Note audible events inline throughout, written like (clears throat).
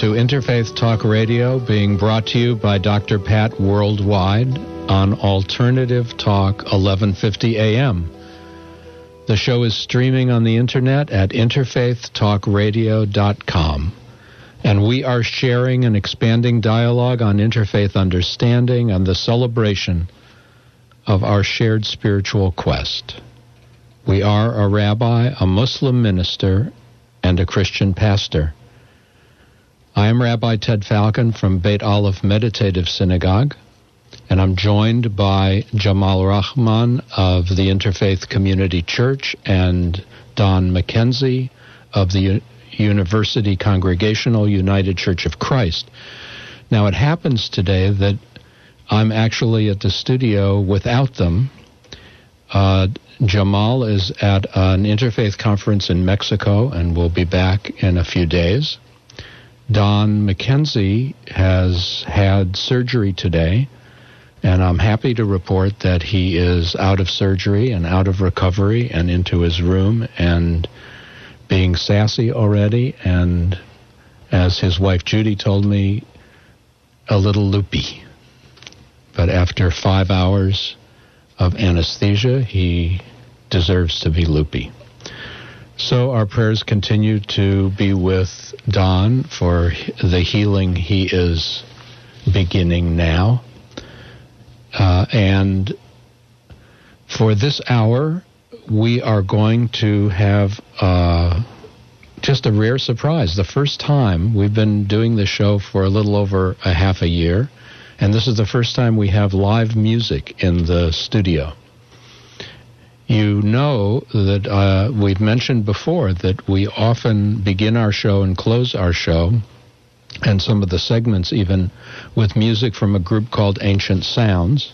to Interfaith Talk Radio, being brought to you by Dr. Pat Worldwide on Alternative Talk 1150 AM. The show is streaming on the internet at interfaithtalkradio.com. And we are sharing an expanding dialogue on interfaith understanding and the celebration of our shared spiritual quest. We are a rabbi, a Muslim minister, and a Christian pastor. I am Rabbi Ted Falcon from Beit Aleph Meditative Synagogue, and I'm joined by Jamal Rahman of the Interfaith Community Church and Don McKenzie of the University Congregational United Church of Christ. Now, it happens today that I'm actually at the studio without them. Uh, Jamal is at an interfaith conference in Mexico and will be back in a few days. Don McKenzie has had surgery today, and I'm happy to report that he is out of surgery and out of recovery and into his room and being sassy already. And as his wife Judy told me, a little loopy. But after five hours of anesthesia, he deserves to be loopy. So our prayers continue to be with Don for the healing he is beginning now. Uh, and for this hour, we are going to have uh, just a rare surprise. The first time we've been doing the show for a little over a half a year, and this is the first time we have live music in the studio. You know that uh, we've mentioned before that we often begin our show and close our show, and some of the segments even, with music from a group called Ancient Sounds.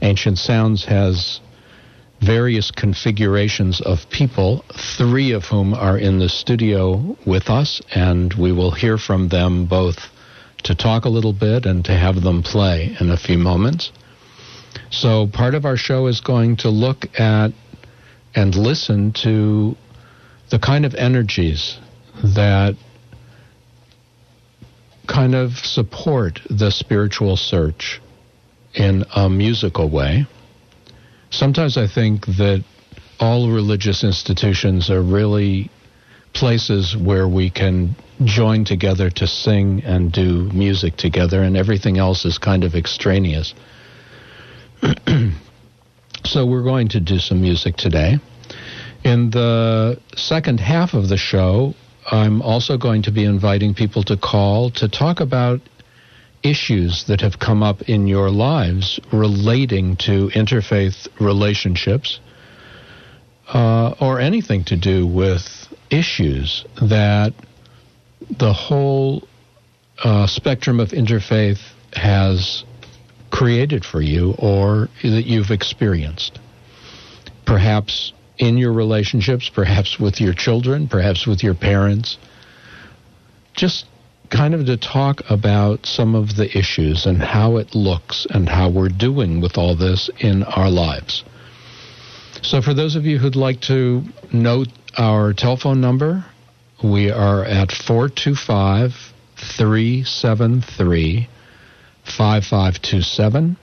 Ancient Sounds has various configurations of people, three of whom are in the studio with us, and we will hear from them both to talk a little bit and to have them play in a few moments. So, part of our show is going to look at and listen to the kind of energies that kind of support the spiritual search in a musical way. Sometimes I think that all religious institutions are really places where we can join together to sing and do music together, and everything else is kind of extraneous. (clears throat) So we're going to do some music today. In the second half of the show, I'm also going to be inviting people to call to talk about issues that have come up in your lives relating to interfaith relationships uh, or anything to do with issues that the whole uh, spectrum of interfaith has created for you or that you've experienced. Perhaps in your relationships, perhaps with your children, perhaps with your parents. Just kind of to talk about some of the issues and how it looks and how we're doing with all this in our lives. So, for those of you who'd like to note our telephone number, we are at 425 373 5527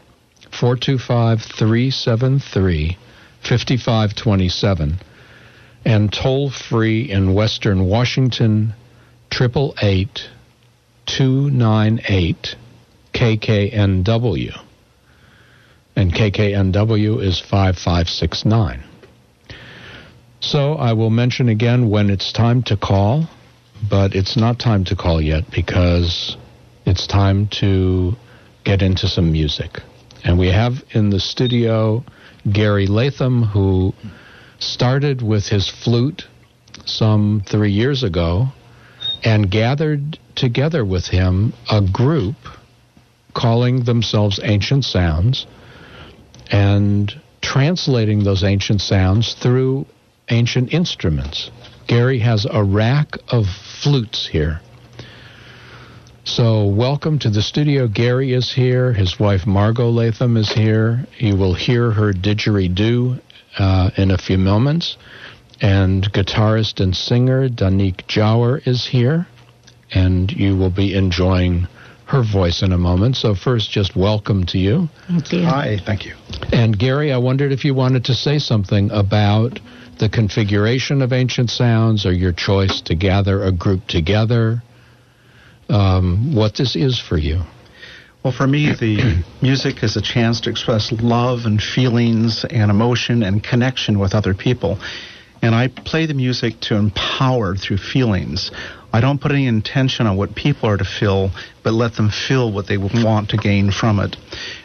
425 373 5527 and toll free in Western Washington 888 298 KKNW. And KKNW is 5569. So I will mention again when it's time to call, but it's not time to call yet because it's time to get into some music. And we have in the studio Gary Latham, who started with his flute some three years ago and gathered together with him a group calling themselves Ancient Sounds and translating those ancient sounds through ancient instruments. Gary has a rack of flutes here so, welcome to the studio. Gary is here. His wife Margot Latham is here. You will hear her didgeridoo uh, in a few moments. And guitarist and singer Danique Jower is here. and you will be enjoying her voice in a moment. So, first, just welcome to you. Thank you. Hi, thank you. And, Gary, I wondered if you wanted to say something about the configuration of Ancient Sounds or your choice to gather a group together, um, what this is for you. Well, for me, the (clears throat) music is a chance to express love and feelings and emotion and connection with other people. And I play the music to empower through feelings. I don't put any intention on what people are to feel, but let them feel what they want to gain from it.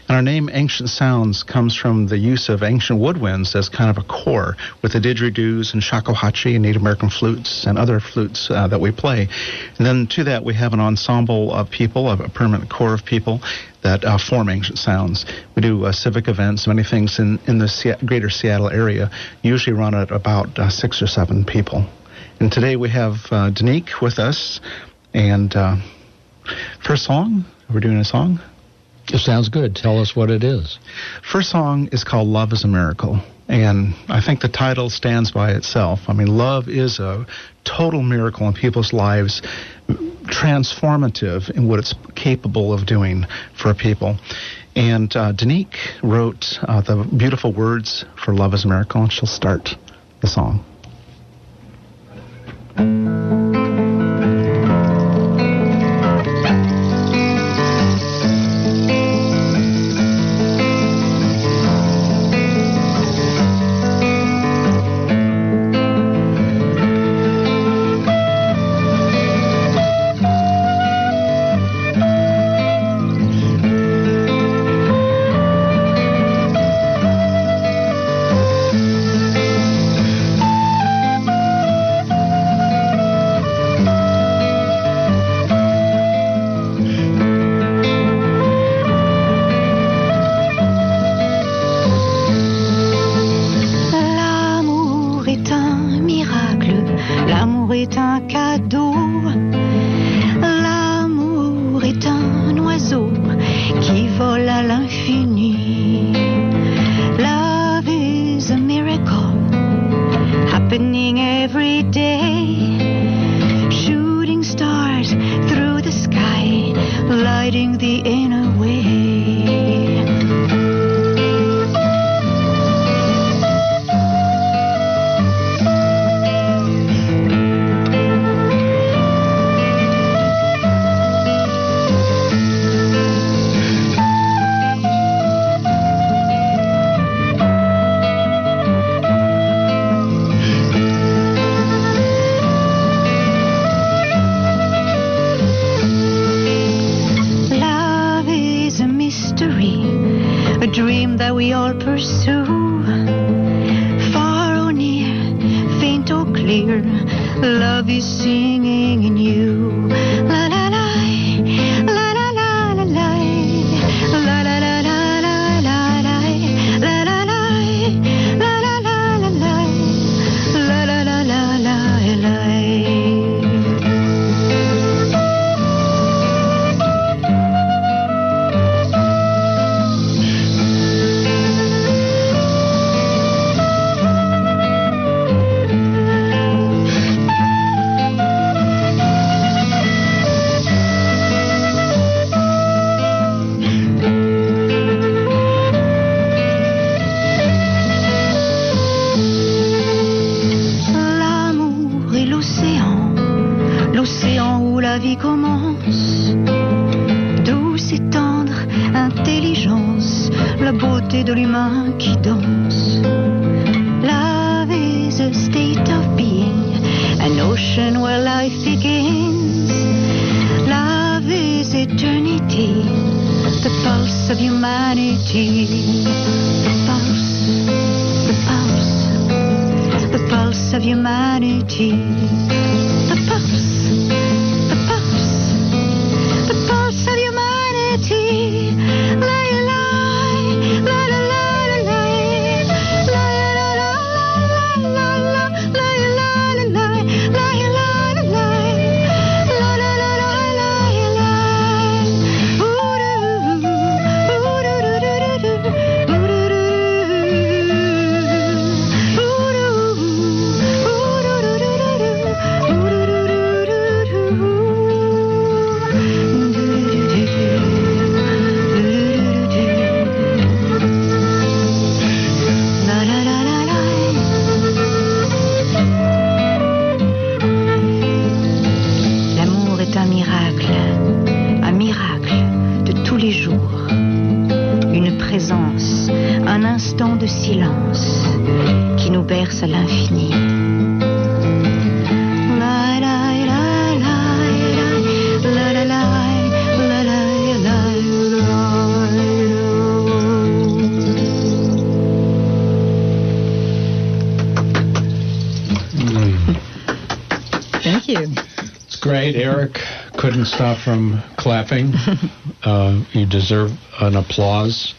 And our name, Ancient Sounds, comes from the use of ancient woodwinds as kind of a core with the didgeridoos and shakuhachi and Native American flutes and other flutes uh, that we play. And then to that, we have an ensemble of people, a permanent core of people that uh, form Ancient Sounds. We do uh, civic events, many things in, in the Se- greater Seattle area, usually run at about uh, six or seven people. And today we have uh, Danique with us. And uh, first song, we're doing a song. It sounds good. Tell us what it is. First song is called Love is a Miracle. And I think the title stands by itself. I mean, love is a total miracle in people's lives, transformative in what it's capable of doing for people. And uh, Danique wrote uh, the beautiful words for Love is a Miracle, and she'll start the song. miracle de tous les jours, une présence, un instant de silence qui nous berce à l'infini. Eric. Couldn't stop from clapping. (laughs) Uh, you deserve an applause.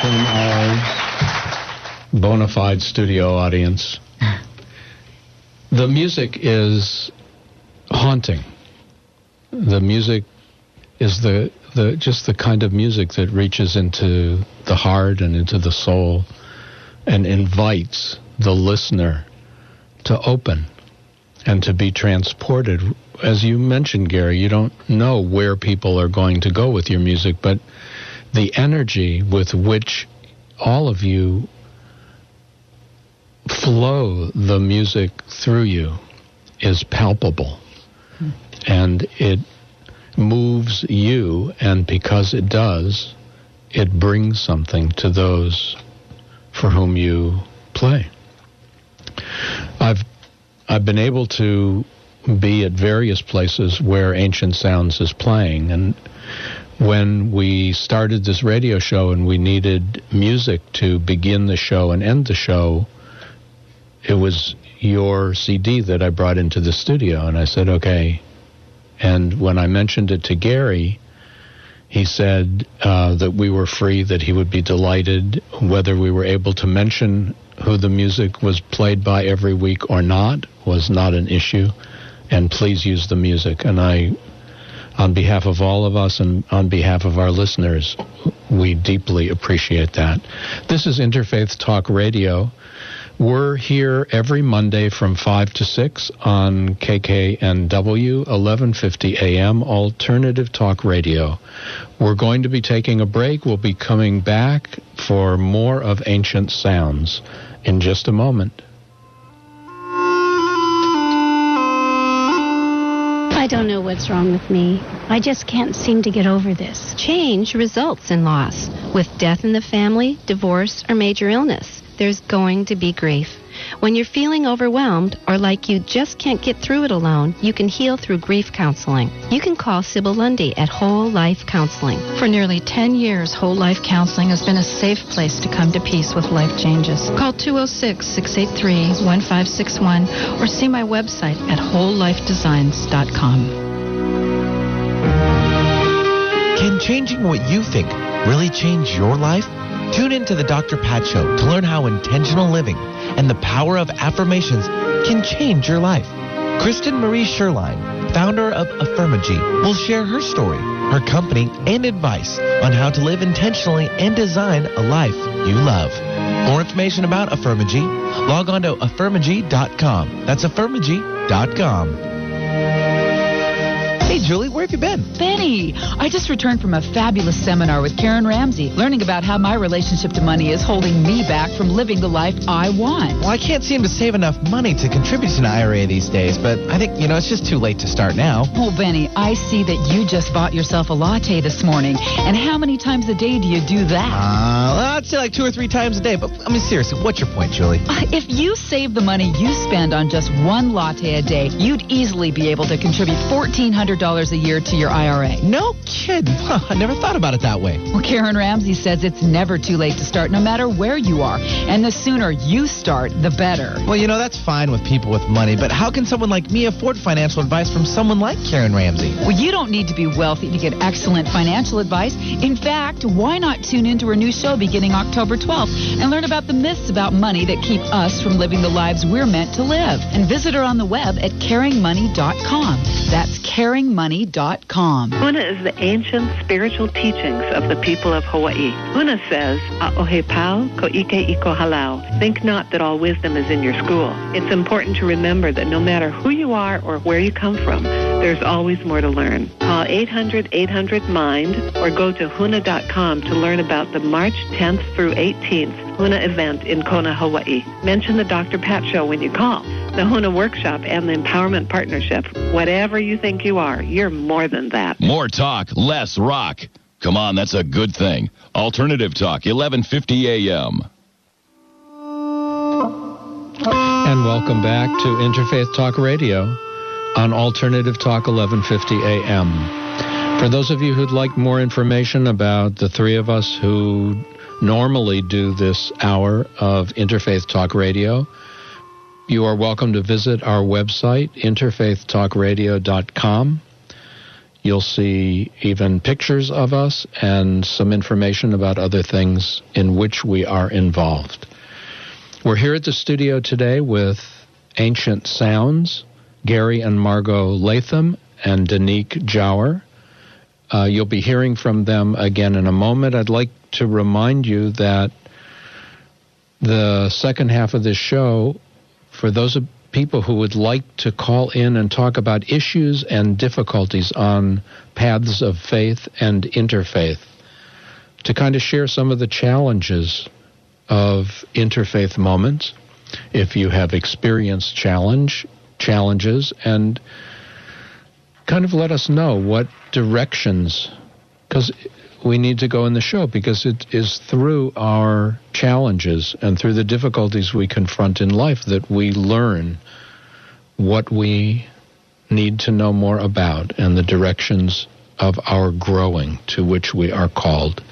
From our bona fide studio audience. The music is haunting. The music is the, the just the kind of music that reaches into the heart and into the soul and invites the listener to open and to be transported. As you mentioned, Gary, you don't know where people are going to go with your music, but the energy with which all of you flow the music through you is palpable. Hmm. And it moves you, and because it does, it brings something to those for whom you play. I've I've been able to be at various places where Ancient Sounds is playing, and when we started this radio show and we needed music to begin the show and end the show, it was your CD that I brought into the studio, and I said, okay. And when I mentioned it to Gary, he said uh, that we were free, that he would be delighted whether we were able to mention who the music was played by every week or not was not an issue, and please use the music. And I, on behalf of all of us and on behalf of our listeners, we deeply appreciate that. This is Interfaith Talk Radio. We're here every Monday from 5 to 6 on KKNW 1150 AM Alternative Talk Radio. We're going to be taking a break. We'll be coming back for more of Ancient Sounds in just a moment. I don't know what's wrong with me. I just can't seem to get over this. Change results in loss. With death in the family, divorce, or major illness, there's going to be grief. When you're feeling overwhelmed or like you just can't get through it alone, you can heal through grief counseling. You can call Sybil Lundy at Whole Life Counseling. For nearly 10 years, Whole Life Counseling has been a safe place to come to peace with life changes. Call 206 683 1561 or see my website at wholelifedesigns.com. Can changing what you think really change your life? Tune in to the Dr. Pat Show to learn how intentional living and the power of affirmations can change your life. Kristen Marie Sherline, founder of Affirmagy, will share her story, her company, and advice on how to live intentionally and design a life you love. More information about Affirmagy, log on to affirmagy.com. That's affirmagy.com. Hey, Julie, where have you been? Benny, I just returned from a fabulous seminar with Karen Ramsey, learning about how my relationship to money is holding me back from living the life I want. Well, I can't seem to save enough money to contribute to an IRA these days, but I think, you know, it's just too late to start now. Oh, Benny, I see that you just bought yourself a latte this morning. And how many times a day do you do that? Uh, well, I'd say like two or three times a day, but I mean, seriously, what's your point, Julie? If you save the money you spend on just one latte a day, you'd easily be able to contribute $1,400 a year to your IRA. No kidding. (laughs) Huh, I never thought about it that way. Well, Karen Ramsey says it's never too late to start, no matter where you are. And the sooner you start, the better. Well, you know, that's fine with people with money, but how can someone like me afford financial advice from someone like Karen Ramsey? Well, you don't need to be wealthy to get excellent financial advice. In fact, why not tune into her new show beginning October 12th and learn about the myths about money that keep us from living the lives we're meant to live? And visit her on the web at caringmoney.com. That's caringmoney.com. HunaMoney.com. Huna is the ancient spiritual teachings of the people of Hawaii. Huna says, A'ohe pau ko ike iko halau. Think not that all wisdom is in your school. It's important to remember that no matter who you are or where you come from, there's always more to learn. Call 800-800-MIND or go to huna.com to learn about the March 10th through 18th Huna event in Kona, Hawaii. Mention the Dr. Pat Show when you call. The Huna Workshop and the Empowerment Partnership. Whatever you think you are, you're more than that. More talk, less rock. Come on, that's a good thing. Alternative Talk, 1150 a.m. And welcome back to Interfaith Talk Radio on Alternative Talk 1150 a.m. For those of you who'd like more information about the three of us who normally do this hour of Interfaith Talk Radio, you are welcome to visit our website, interfaithtalkradio.com. You'll see even pictures of us and some information about other things in which we are involved. We're here at the studio today with Ancient Sounds, Gary and Margot Latham, and Danique Jower. Uh, you'll be hearing from them again in a moment. I'd like to remind you that the second half of this show, for those of people who would like to call in and talk about issues and difficulties on paths of faith and interfaith, to kind of share some of the challenges of interfaith moments, if you have experienced challenge challenges, and kind of let us know what directions, because we need to go in the show because it is through our challenges and through the difficulties we confront in life that we learn what we need to know more about and the directions of our growing to which we are called.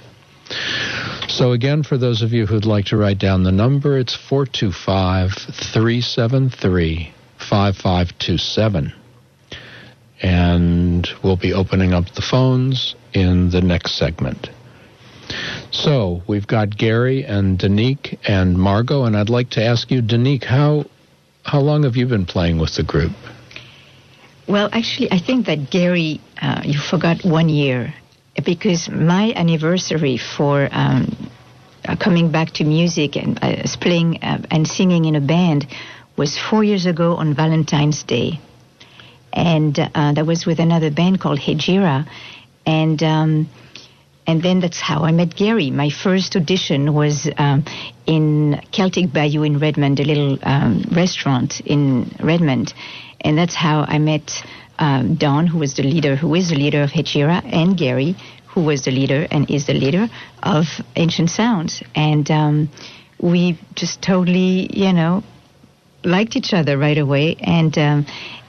So, again, for those of you who'd like to write down the number, it's 425 373 5527. And we'll be opening up the phones in the next segment. So we've got Gary and Danique and Margot, and I'd like to ask you, Danique, how how long have you been playing with the group? Well, actually, I think that Gary, uh, you forgot one year because my anniversary for um, uh, coming back to music and uh, playing uh, and singing in a band was four years ago on Valentine's Day, and uh, that was with another band called Hejira, and um, and then that's how I met Gary. My first audition was um, in Celtic Bayou in Redmond, a little um, restaurant in Redmond, and that's how I met um, Don, who was the leader, who is the leader of Hejira, and Gary, who was the leader and is the leader of Ancient Sounds, and um, we just totally, you know, liked each other right away, and um,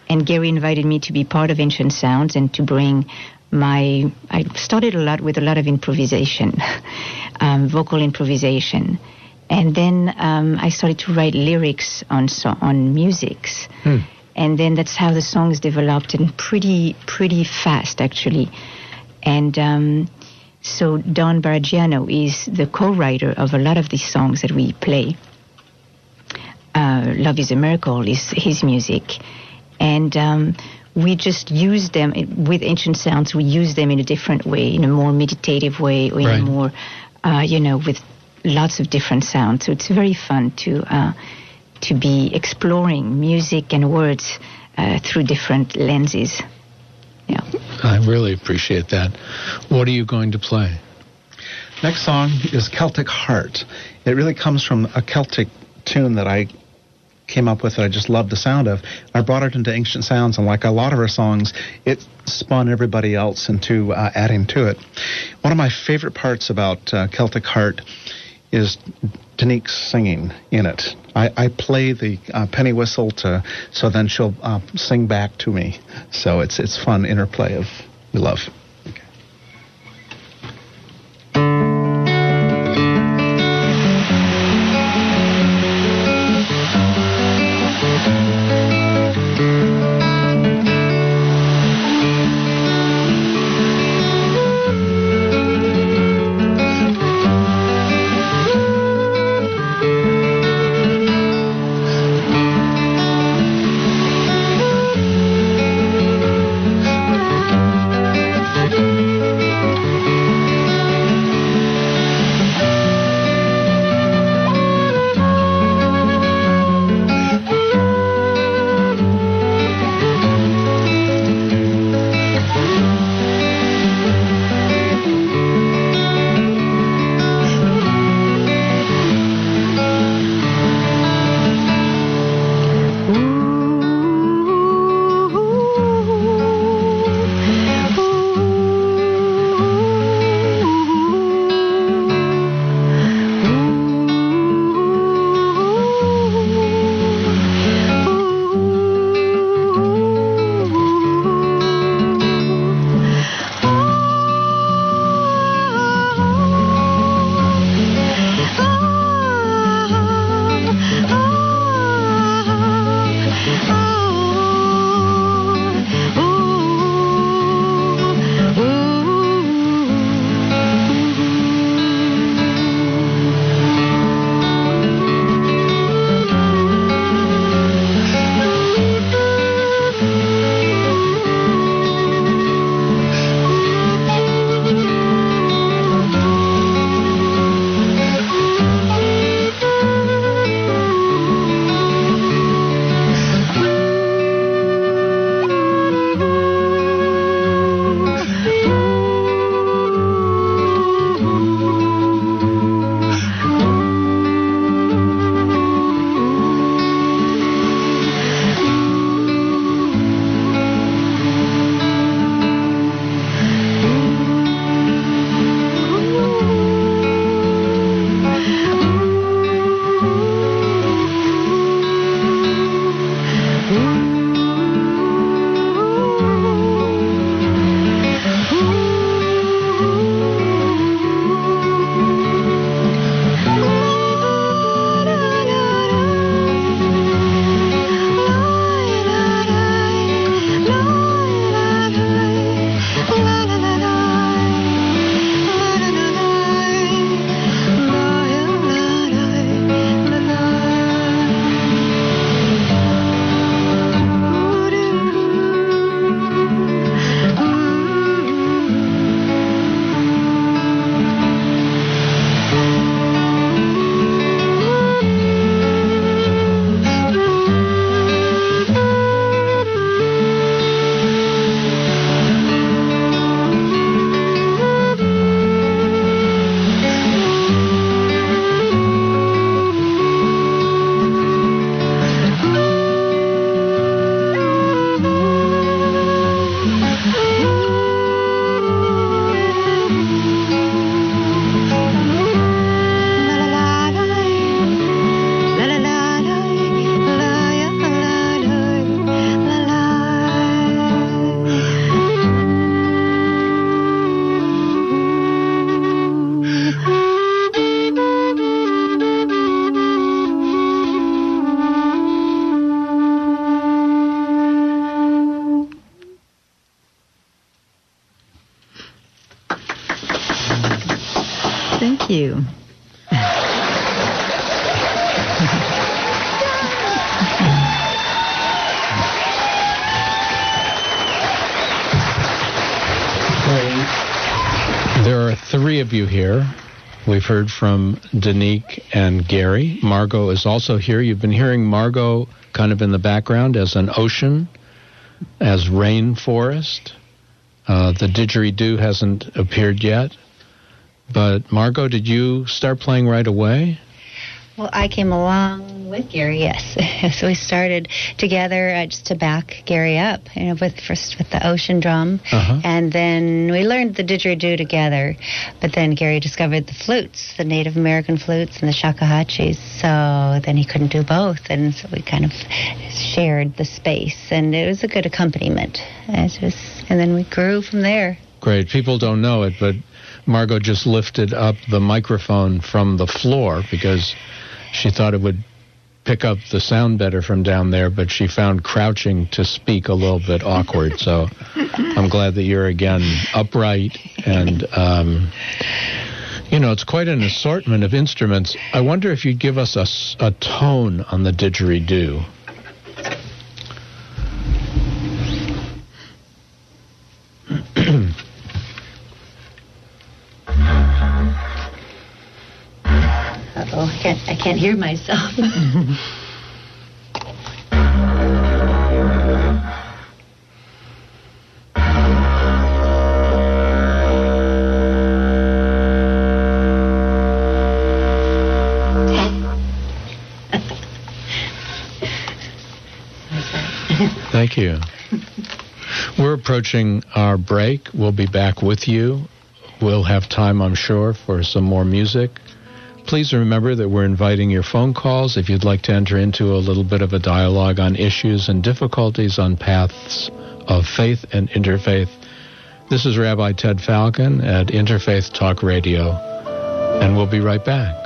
and Gary invited me to be part of Ancient Sounds and to bring my I started a lot with a lot of improvisation, (laughs) um, vocal improvisation, and then um, I started to write lyrics on so, on musics, Hmm. and then that's how the songs developed and pretty pretty fast actually, and. Um, so Don Baragiano is the co-writer of a lot of these songs that we play. Uh, Love is a Miracle is his music, and um, we just use them with ancient sounds. We use them in a different way, in a more meditative way, or in Right. a more, uh, you know, with lots of different sounds. So it's very fun to uh, to be exploring music and words uh, through different lenses. Yeah. I really appreciate that. What are you going to play? Next song is Celtic Heart. It really comes from a Celtic tune that I came up with that I just love the sound of. I brought it into Ancient Sounds, and like a lot of her songs, it spun everybody else into uh, adding to it. One of my favorite parts about uh, Celtic Heart is Danique's singing in it. I, I play the uh, penny whistle to, so then she'll uh, sing back to me. So it's it's fun interplay of love. Here. We've heard from Danique and Gary. Margot is also here. You've been hearing Margot kind of in the background as an ocean, as rainforest. Uh, the didgeridoo hasn't appeared yet. But Margot, did you start playing right away? Well, I came along with Gary, yes. (laughs) so we started together uh, just to back Gary up, you know, with first with the ocean drum, Uh-huh. and then we learned the didgeridoo together. But then Gary discovered the flutes, the Native American flutes and the shakuhachis. So then he couldn't do both, and so we kind of shared the space, and it was a good accompaniment. And was, and then we grew from there. Great. People don't know it, but Margot just lifted up the microphone from the floor because she thought it would pick up the sound better from down there, but she found crouching to speak a little bit awkward. So (laughs) I'm glad that you're again upright and. Um, you know, it's quite an assortment of instruments. I wonder if you'd give us a tone on the didgeridoo. (clears throat) Uh-oh, I can't, I can't hear myself. Thank you. We're approaching our break. We'll be back with you. We'll have time, I'm sure, for some more music. Please remember that we're inviting your phone calls if you'd like to enter into a little bit of a dialogue on issues and difficulties on paths of faith and interfaith. This is Rabbi Ted Falcon at Interfaith Talk Radio, and we'll be right back.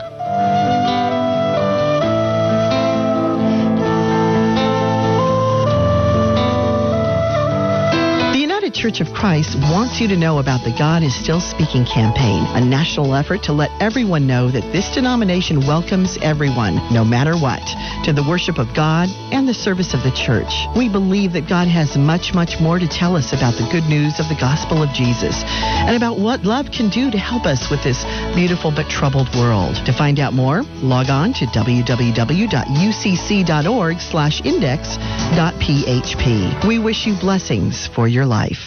Church of Christ wants you to know about the God is Still Speaking campaign, a national effort to let everyone know that this denomination welcomes everyone, no matter what, to the worship of God and the service of the church. We believe that God has much, much more to tell us about the good news of the gospel of Jesus and about what love can do to help us with this beautiful but troubled world. To find out more, log on to www.ucc.org slash index.php. We wish you blessings for your life.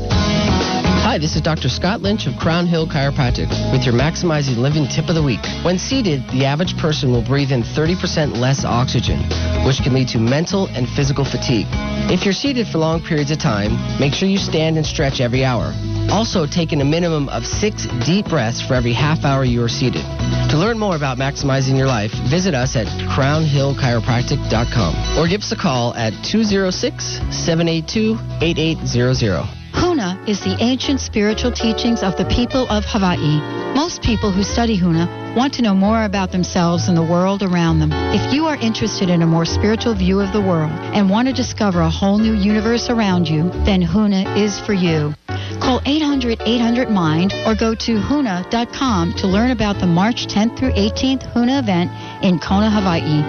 Hi, this is Dr. Scott Lynch of Crown Hill Chiropractic with your Maximizing Living tip of the week. When seated, the average person will breathe in 30% less oxygen, which can lead to mental and physical fatigue. If you're seated for long periods of time, make sure you stand and stretch every hour. Also, take in a minimum of six deep breaths for every half hour you are seated. To learn more about maximizing your life, visit us at crownhillchiropractic.com or give us a call at 206 782 8800. Huna is the ancient spiritual teachings of the people of Hawaii. Most people who study Huna want to know more about themselves and the world around them. If you are interested in a more spiritual view of the world and want to discover a whole new universe around you, then Huna is for you. Call 800-800-MIND or go to huna.com to learn about the March 10th through 18th Huna event in Kona, Hawaii.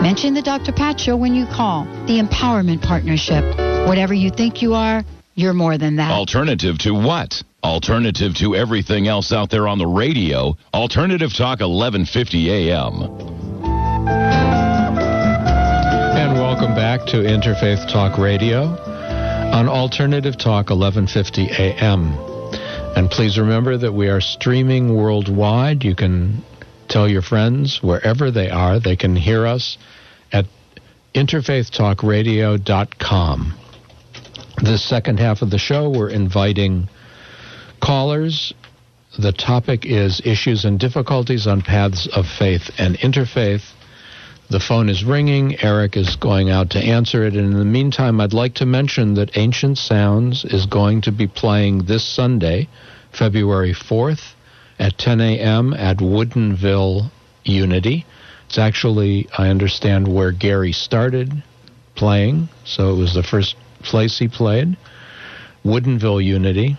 Mention the Dr. Pat Show when you call. The Empowerment Partnership. Whatever you think you are, you're more than that. Alternative to what? Alternative to everything else out there on the radio. Alternative Talk 1150 AM. And welcome back to Interfaith Talk Radio on Alternative Talk 1150 AM. And please remember that we are streaming worldwide. You can tell your friends wherever they are, they can hear us at interfaithtalkradio.com. This second half of the show, we're inviting callers The topic is issues and difficulties on paths of faith and interfaith. The phone is ringing. Eric is going out to answer it. And in the meantime, I'd like to mention that Ancient Sounds is going to be playing this Sunday, February 4th, at 10 a.m. at Woodinville Unity. It's actually, I understand, where Gary started playing, so it was the first place he played. Woodinville Unity.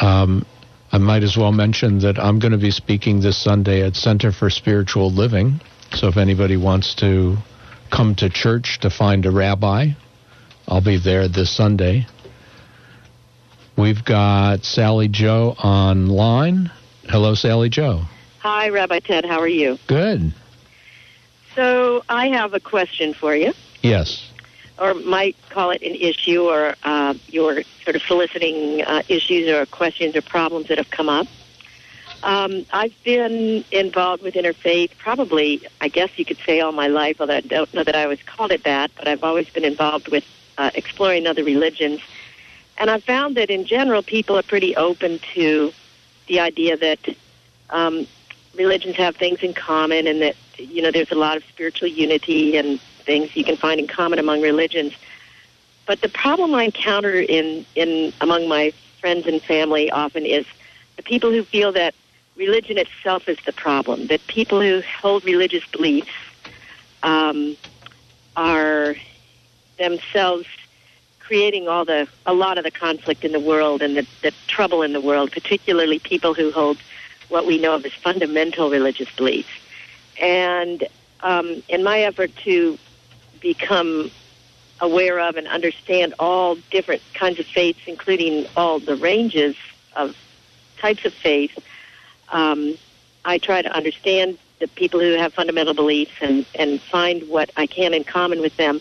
Um, I might as well mention that I'm going to be speaking this Sunday at Center for Spiritual Living. So if anybody wants to come to church to find a rabbi, I'll be there this Sunday. We've got Sally Joe online. Hello, Sally Joe. Hi, Rabbi Ted. How are you? Good. So I have a question for you, Yes. Or might call it an issue, or uh, you're sort of soliciting uh, issues or questions or problems that have come up. Um, I've been involved with interfaith probably, I guess you could say, all my life, although I don't know that I was called it that, but I've always been involved with uh, exploring other religions. And I've found that in general, people are pretty open to the idea that um, religions have things in common and that, you know, there's a lot of spiritual unity and things you can find in common among religions. But the problem I encounter in, in among my friends and family often is the people who feel that religion itself is the problem, that people who hold religious beliefs um, are themselves creating all the a lot of the conflict in the world and the, the trouble in the world, particularly people who hold what we know of as fundamental religious beliefs. And um, in my effort to become aware of and understand all different kinds of faiths, including all the ranges of types of faith, um, I try to understand the people who have fundamental beliefs and, and find what I can in common with them.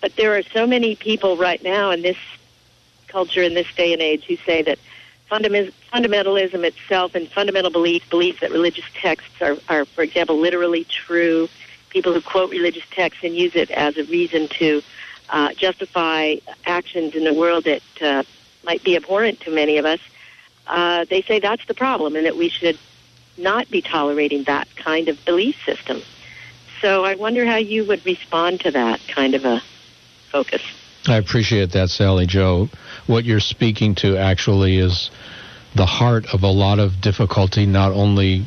But there are so many people right now in this culture, in this day and age, who say that fundament, fundamentalism itself and fundamental belief, belief that religious texts are, are, for example, literally true. People who quote religious texts and use it as a reason to uh, justify actions in the world that uh, might be abhorrent to many of us. Uh, they say that's the problem, and that we should not be tolerating that kind of belief system. So I wonder how you would respond to that kind of a focus. I appreciate that, Sally Joe. What you're speaking to actually is the heart of a lot of difficulty, not only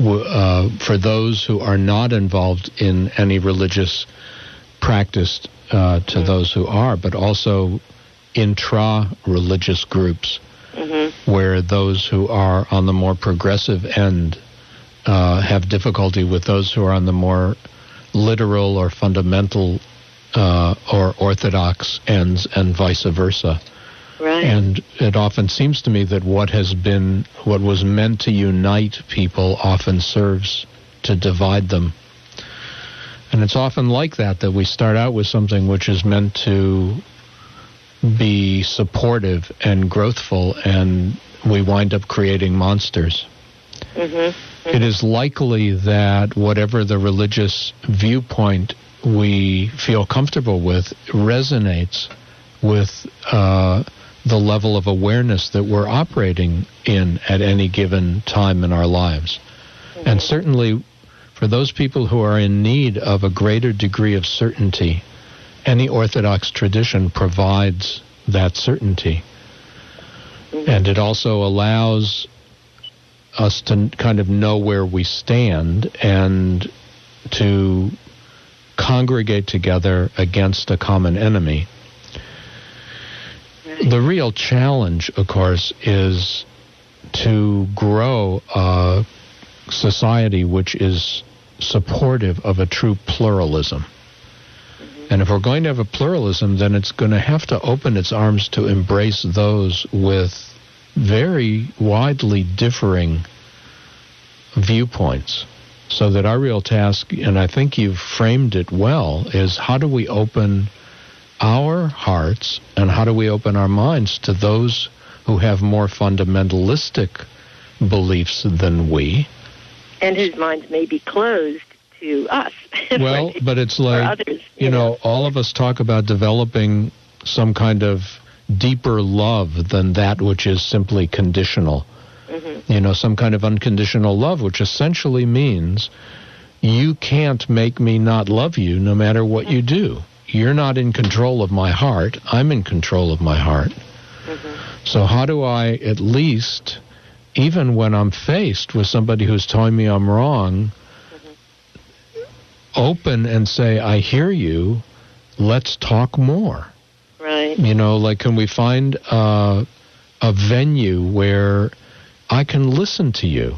uh, for those who are not involved in any religious practice uh, to those who are, but also intra religious groups Mm-hmm. where those who are on the more progressive end uh, have difficulty with those who are on the more literal or fundamental uh, or orthodox ends, and vice versa. Right. And it often seems to me that what has been, what was meant to unite people, often serves to divide them. And it's often like that, that we start out with something which is meant to be supportive and growthful, and we wind up creating monsters. Mm-hmm. It is likely that whatever the religious viewpoint we feel comfortable with resonates with uh, the level of awareness that we're operating in at any given time in our lives. And certainly for those people who are in need of a greater degree of certainty, any Orthodox tradition provides that certainty. And it also allows us to kind of know where we stand and to congregate together against a common enemy. The real challenge, of course, is to grow a society which is supportive of a true pluralism. Mm-hmm. And if we're going to have a pluralism, then it's going to have to open its arms to embrace those with very widely differing viewpoints. So that our real task, and I think you've framed it well, is how do we open our hearts and how do we open our minds to those who have more fundamentalistic beliefs than we? And whose minds may be closed to us. (laughs) Well, but it's like, others, you know, all of us talk about developing some kind of deeper love than that which is simply conditional. Mm-hmm. You know, some kind of unconditional love, which essentially means you can't make me not love you no matter what you do. You're not in control of my heart. I'm in control of my heart. Mm-hmm. So, how do I at least, even when I'm faced with somebody who's telling me I'm wrong, open and say, I hear you, let's talk more? Right. You know, like, can we find uh, a venue where I can listen to you?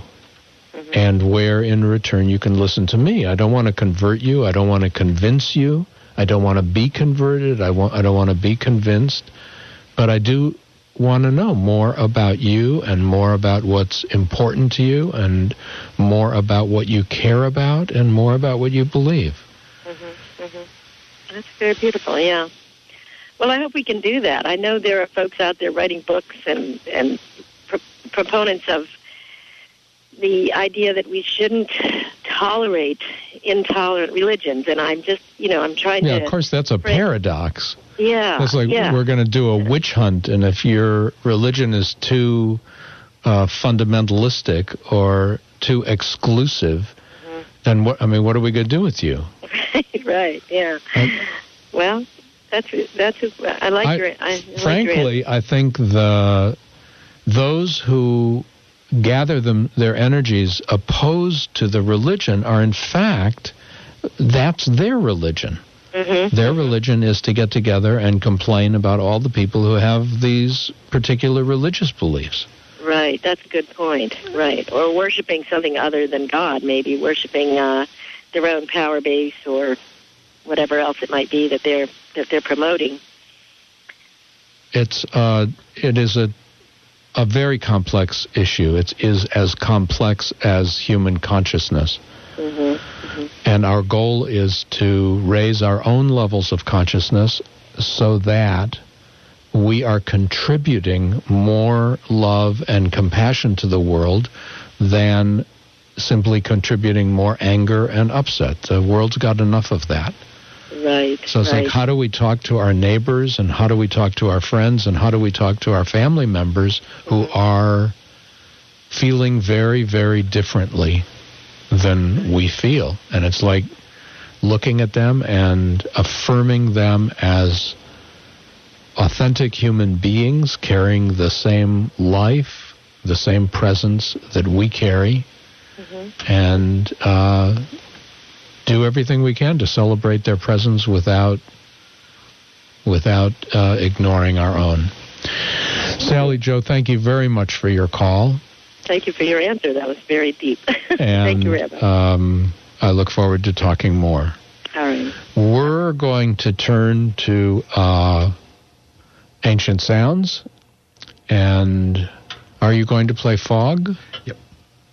And where in return you can listen to me. I don't want to convert you. I don't want to convince you. I don't want to be converted. I want. I don't want to be convinced. But I do want to know more about you and more about what's important to you and more about what you care about and more about what you believe. Mm-hmm. Mm-hmm. That's very beautiful. Yeah. Well, I hope we can do that. I know there are folks out there writing books and and pro- proponents of the idea that we shouldn't tolerate intolerant religions, and I'm just, you know, I'm trying Yeah, to. Yeah, of course, that's a paradox. Yeah. It's like yeah. we're going to do a witch hunt, and if your religion is too uh, fundamentalistic or too exclusive, Mm-hmm. then what? I mean, what are we going to do with you? (laughs) right. Yeah. well, that's that's. I like I- your. I, I like your Frankly, I think the those who gather them their energies opposed to the religion are in fact that's their religion. Mm-hmm. Their religion is to get together and complain about all the people who have these particular religious beliefs. Right, that's a good point. Right, or worshiping something other than God, maybe worshiping uh, their own power base or whatever else it might be that they're that they're promoting. It's uh, it is a a very complex issue. It is as complex as human consciousness. Mm-hmm. And our goal is to raise our own levels of consciousness so that we are contributing more love and compassion to the world than simply contributing more anger and upset. The world's got enough of that. Right. So it's right. like, how do we talk to our neighbors and how do we talk to our friends and how do we talk to our family members who are feeling very, very differently than we feel? And it's like looking at them and affirming them as authentic human beings carrying the same life, the same presence that we carry, and uh, do everything we can to celebrate their presence without without uh, ignoring our own. Sally Joe, thank you very much for your call, Thank you for your answer. That was very deep. and (laughs) Thank you, Rabbi. um, I look forward to talking more. All right. We're going to turn to uh, ancient sounds, and are you going to play fog? Yep.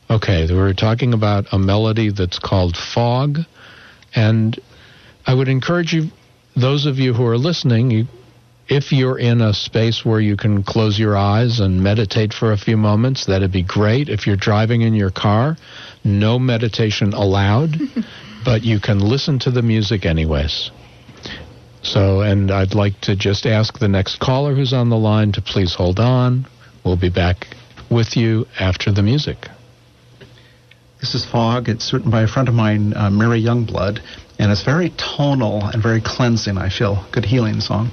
Okay, we're talking about a melody that's called Fog, and I would encourage you, those of you who are listening, you, if you're in a space where you can close your eyes and meditate for a few moments, that'd be great. If you're driving in your car, no meditation allowed, (laughs) but you can listen to the music anyways. So, and I'd like to just ask the next caller who's on the line to please hold on. We'll be back with you after the music. This is Fog. It's written by a friend of mine, uh, Mary Youngblood, and it's very tonal and very cleansing, I feel. Good healing song.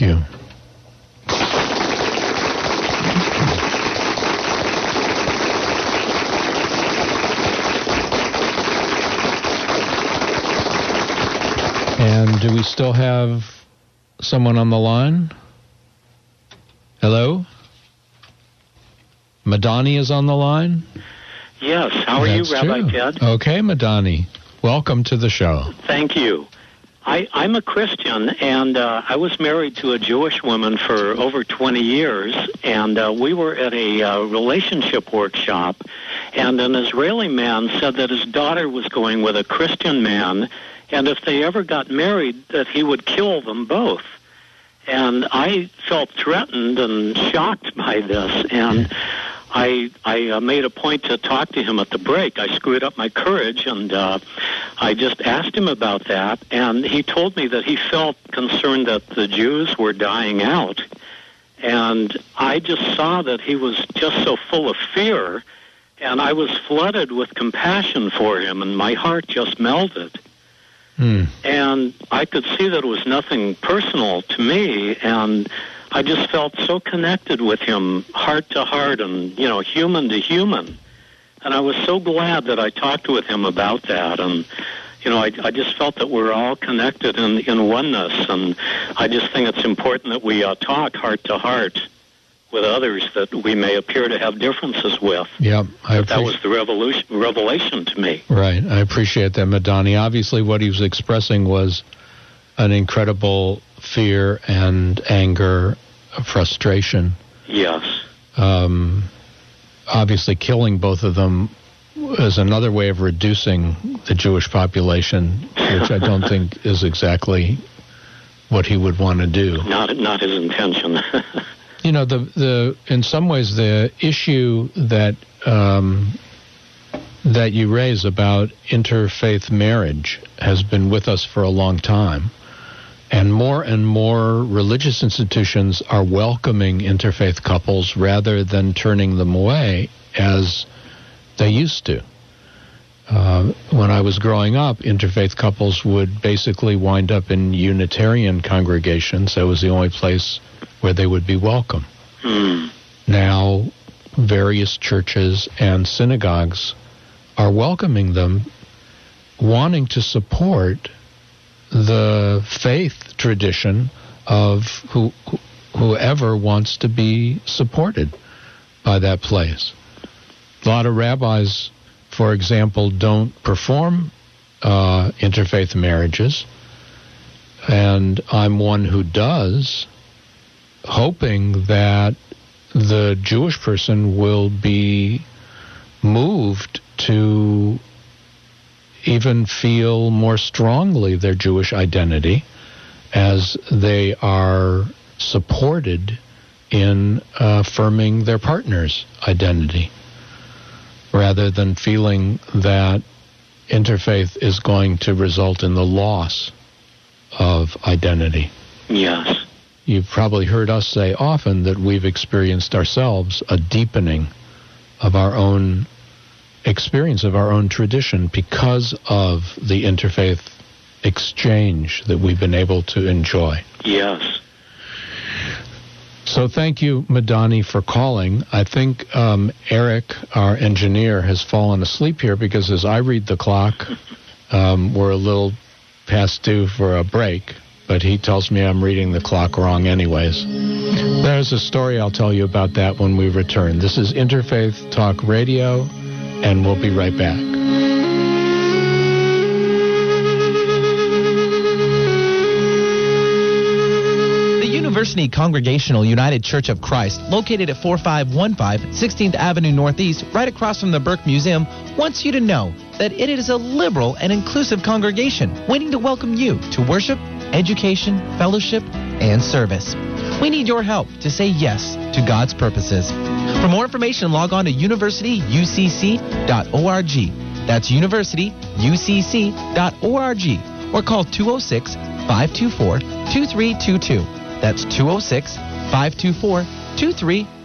Thank you. And do we still have someone on the line? Hello? Madani is on the line? Yes. How are That's you, Rabbi true. Ted? Okay, Madani. Welcome to the show. Thank you. I, I'm a Christian, and uh, I was married to a Jewish woman for over 20 years, and uh, we were at a uh, relationship workshop, and an Israeli man said that his daughter was going with a Christian man, and if they ever got married, that he would kill them both. And I felt threatened and shocked by this, and I I uh, made a point to talk to him at the break. I screwed up my courage, and uh, I just asked him about that, and he told me that he felt concerned that the Jews were dying out, and I just saw that he was just so full of fear, and I was flooded with compassion for him, and my heart just melted. Hmm. And I could see that it was nothing personal to me, and I just felt so connected with him, heart to heart, and you know, human to human. And I was so glad that I talked with him about that, and you know, I, I just felt that we're all connected in in oneness, and I just think it's important that we uh, talk heart to heart with others that we may appear to have differences with. Yep, I that was the revolution, revelation to me. Right. I appreciate that, Madani. Obviously, what he was expressing was an incredible fear and anger, frustration. Yes. Um, obviously, killing both of them is another way of reducing the Jewish population, which I don't think is exactly what he would want to do. Not not his intention. (laughs) You know, the the in some ways the issue that um, that you raise about interfaith marriage has been with us for a long time, and more and more religious institutions are welcoming interfaith couples rather than turning them away as they used to. Uh, when I was growing up, interfaith couples would basically wind up in Unitarian congregations. That was the only place where they would be welcome. Now, various churches and synagogues are welcoming them, wanting to support the faith tradition of who, whoever wants to be supported by that place. A lot of rabbis, for example, don't perform uh, interfaith marriages, and I'm one who does, hoping that the Jewish person will be moved to even feel more strongly their Jewish identity as they are supported in affirming their partner's identity rather than feeling that interfaith is going to result in the loss of identity. yes. You've probably heard us say often that we've experienced ourselves a deepening of our own experience, of our own tradition, because of the interfaith exchange that we've been able to enjoy. Yes. So thank you, Madani, for calling. I think um, Eric, our engineer, has fallen asleep here because as I read the clock, (laughs) um, we're a little past due for a break, but he tells me I'm reading the clock wrong anyways. There's a story I'll tell you about that when we return. This is Interfaith Talk Radio, and we'll be right back. The University Congregational United Church of Christ, located at 4515 16th Avenue Northeast, right across from the Burke Museum, wants you to know that it is a liberal and inclusive congregation waiting to welcome you to worship, education, fellowship, and service. We need your help to say yes to God's purposes. For more information, log on to universityucc.org. That's universityucc.org or call 206 524 2322. That's 206 524 2322.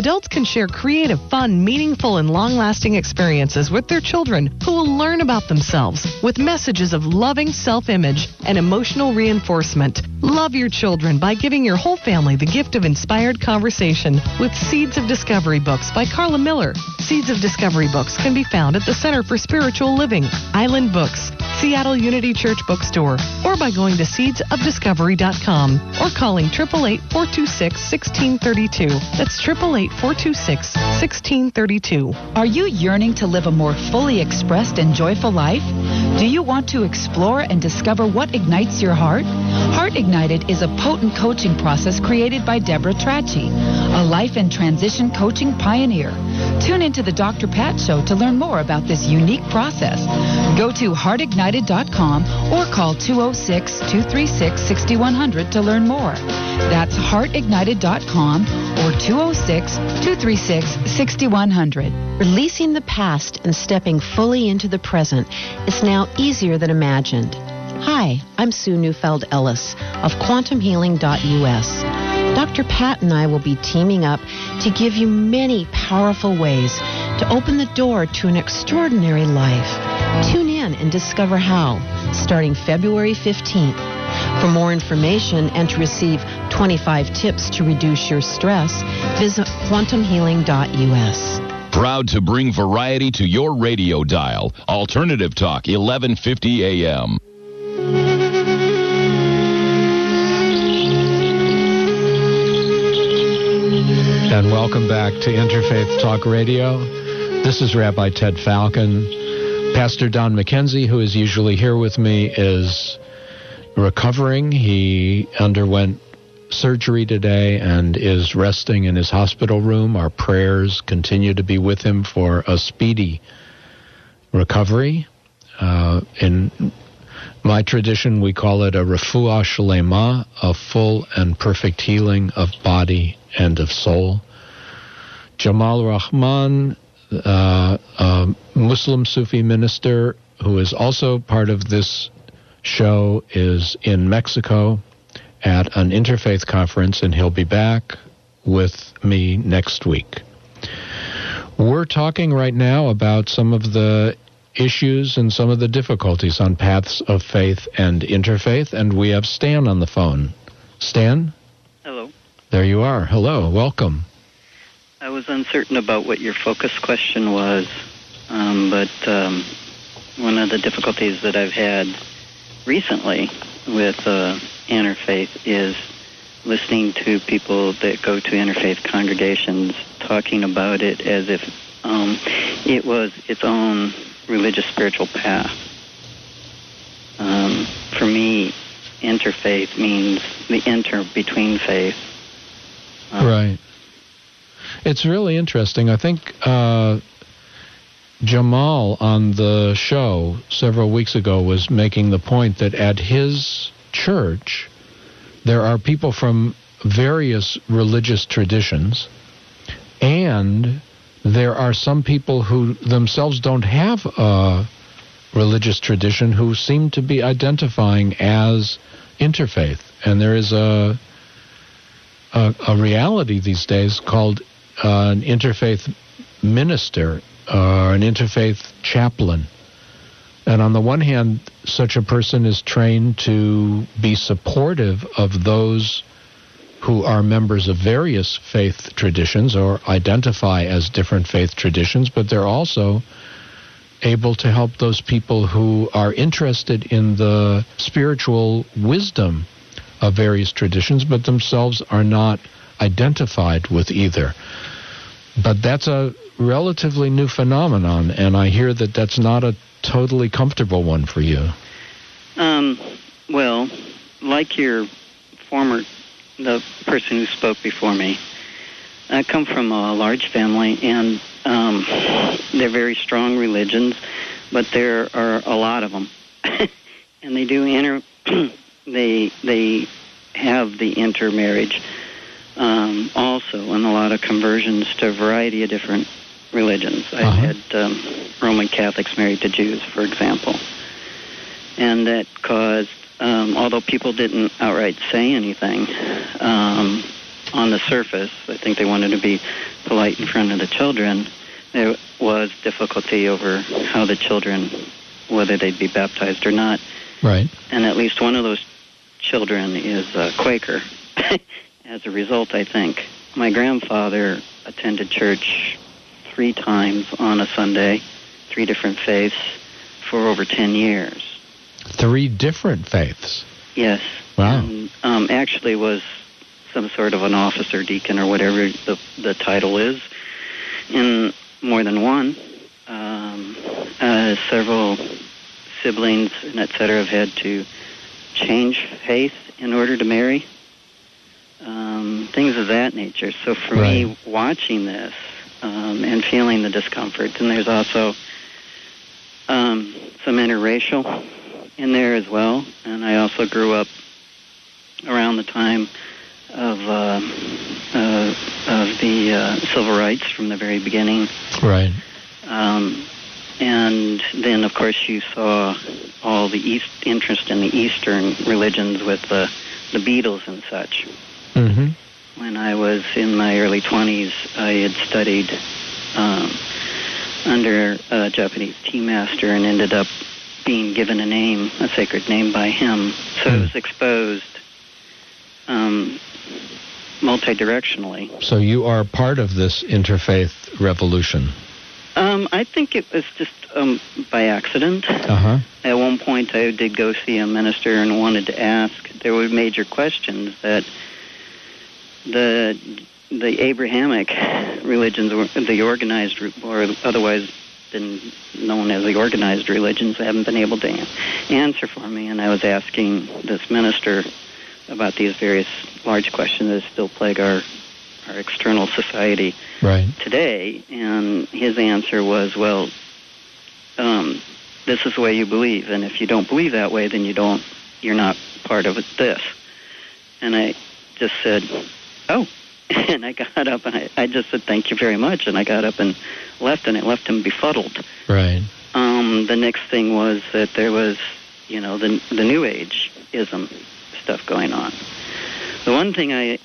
Adults can share creative, fun, meaningful, and long lasting experiences with their children who will learn about themselves with messages of loving self image and emotional reinforcement. Love your children by giving your whole family the gift of inspired conversation with Seeds of Discovery books by Carla Miller. Seeds of Discovery books can be found at the Center for Spiritual Living, Island Books, Seattle Unity Church Bookstore, or by going to seedsofdiscovery.com or calling 888 426 1632. That's 888 426 1632. Are you yearning to live a more fully expressed and joyful life? Do you want to explore and discover what ignites your heart? Heart Ignited is a potent coaching process created by Deborah Trachy, a life and transition coaching pioneer. Tune into the Dr. Pat Show to learn more about this unique process. Go to heartignited.com or call 206 236 6100 to learn more. That's heartignited.com or 206 236 6100. Releasing the past and stepping fully into the present is now easier than imagined. Hi, I'm Sue Neufeld Ellis of quantumhealing.us. Dr. Pat and I will be teaming up to give you many powerful ways to open the door to an extraordinary life. Tune in and discover how, starting February 15th. For more information and to receive 25 tips to reduce your stress, visit quantumhealing.us. Proud to bring variety to your radio dial. Alternative Talk, 1150 AM. And welcome back to Interfaith Talk Radio. This is Rabbi Ted Falcon. Pastor Don Mackenzie, who is usually here with me, is recovering. He underwent surgery today and is resting in his hospital room. Our prayers continue to be with him for a speedy recovery. Uh, in my tradition, we call it a refuah shlema, a full and perfect healing of body and of soul. Jamal Rahman, uh, a Muslim Sufi minister who is also part of this show, is in Mexico at an interfaith conference, and he'll be back with me next week. We're talking right now about some of the issues and some of the difficulties on paths of faith and interfaith, and we have Stan on the phone. Stan? Hello. There you are. Hello. Welcome. I was uncertain about what your focus question was, um, but um, one of the difficulties that I've had recently with uh, interfaith is listening to people that go to interfaith congregations talking about it as if um, it was its own religious spiritual path. Um, for me, interfaith means the inter between faith. Um, right. It's really interesting. I think uh, Jamal on the show several weeks ago was making the point that at his church, there are people from various religious traditions, and there are some people who themselves don't have a religious tradition who seem to be identifying as interfaith. And there is a a, a reality these days called uh, an interfaith minister or an interfaith chaplain. And on the one hand, such a person is trained to be supportive of those who are members of various faith traditions or identify as different faith traditions, but they're also able to help those people who are interested in the spiritual wisdom of various traditions, but themselves are not identified with either. But that's a relatively new phenomenon, and I hear that that's not a totally comfortable one for you. Um, well, like your former, the person who spoke before me, I come from a large family, and um, they're very strong religions, but there are a lot of them, (laughs) and they do inter. (clears throat) they they have the intermarriage um, also, and a lot of conversions to a variety of different religions. I've Uh-huh. had um, Roman Catholics married to Jews, for example, and that caused um, although people didn't outright say anything um, on the surface, I think they wanted to be polite in front of the children. There was difficulty over how the children, whether they'd be baptized or not. Right. And at least one of those children is a Quaker. (laughs) As a result, I think my grandfather attended church three times on a Sunday, three different faiths, for over 10 years. Three different faiths. Yes. Wow. And, um, actually was some sort of an officer, deacon, or whatever the, the title is, in more than one. Um, uh, several siblings and et cetera have had to change faith in order to marry. Um, things of that nature. So for me, watching this um, and feeling the discomfort, and there's also um, some interracial in there as well. And I also grew up around the time of uh, uh, of the uh, civil rights from the very beginning. Right. Um, and then, of course, you saw all the East interest in the Eastern religions with the the Beatles and such. Mm-hmm. When I was in my early 20s, I had studied um, under a Japanese tea master and ended up being given a name, a sacred name by him. So it was exposed um, multidirectionally. So you are part of this interfaith revolution. Um, I think it was just um, by accident. Uh huh. At one point, I did go see a minister and wanted to ask. There were major questions that the the Abrahamic religions, the organized, or otherwise been known as the organized religions, haven't been able to answer for me. And I was asking this minister about these various large questions that still plague our our external society Right. today, and his answer was, "Well, um, this is the way you believe, and if you don't believe that way, then you don't, you're not part of this." And I just said, "Oh," (laughs) and I got up and I, I just said, "Thank you very much," and I got up and left, and it left him befuddled. Right. Um, the next thing was that there was, you know, the the New Age ism stuff going on. The one thing I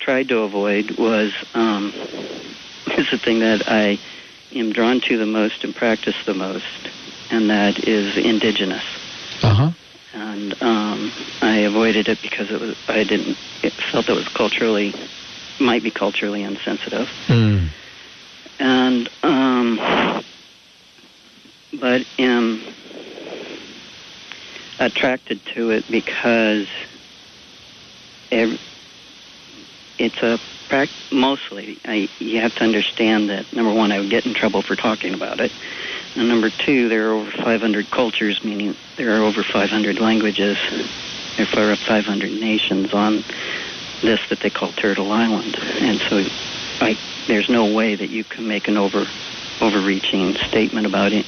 tried to avoid was um, (laughs) is the thing that I am drawn to the most and practice the most, and that is indigenous. Uh huh. And um, I avoided it because it was I didn't it felt it was culturally might be culturally insensitive, Mm. and um, but am attracted to it because ev- it's a prac- mostly I, you have to understand that number one I would get in trouble for talking about it. And number two there are over 500 cultures meaning there are over 500 languages. There are 500 nations on this that they call Turtle Island and so I, there's no way that you can make an over overreaching statement about it,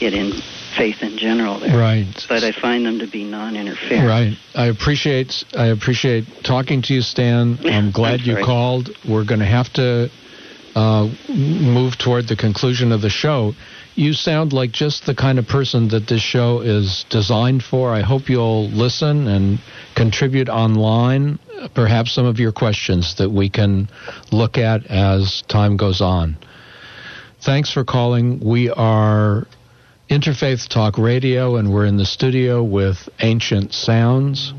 it in faith in general there Right. but I find them to be non-interfering. Right. I appreciate I appreciate talking to you, Stan. (laughs) I'm glad you called. We're going to have to uh, move toward the conclusion of the show. You sound like just the kind of person that this show is designed for. I hope you'll listen and contribute online, perhaps some of your questions that we can look at as time goes on. Thanks for calling. We are Interfaith Talk Radio, and we're in the studio with Ancient Sounds.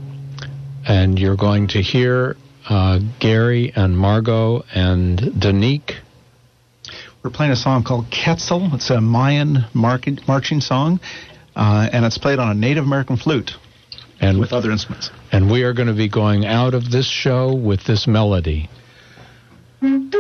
And you're going to hear uh, Gary and Margot and Danique. We're playing a song called Quetzal. It's a Mayan market, marching song, uh, and it's played on a Native American flute and with other instruments. And we are going to be going out of this show with this melody. Mm-hmm.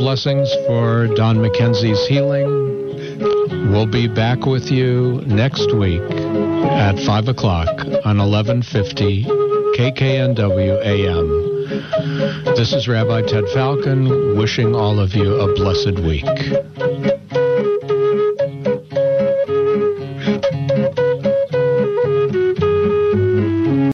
Blessings for Don Mackenzie's healing. We'll be back with you next week at 5 o'clock on 1150 KKNW AM. This is Rabbi Ted Falcon wishing all of you a blessed week.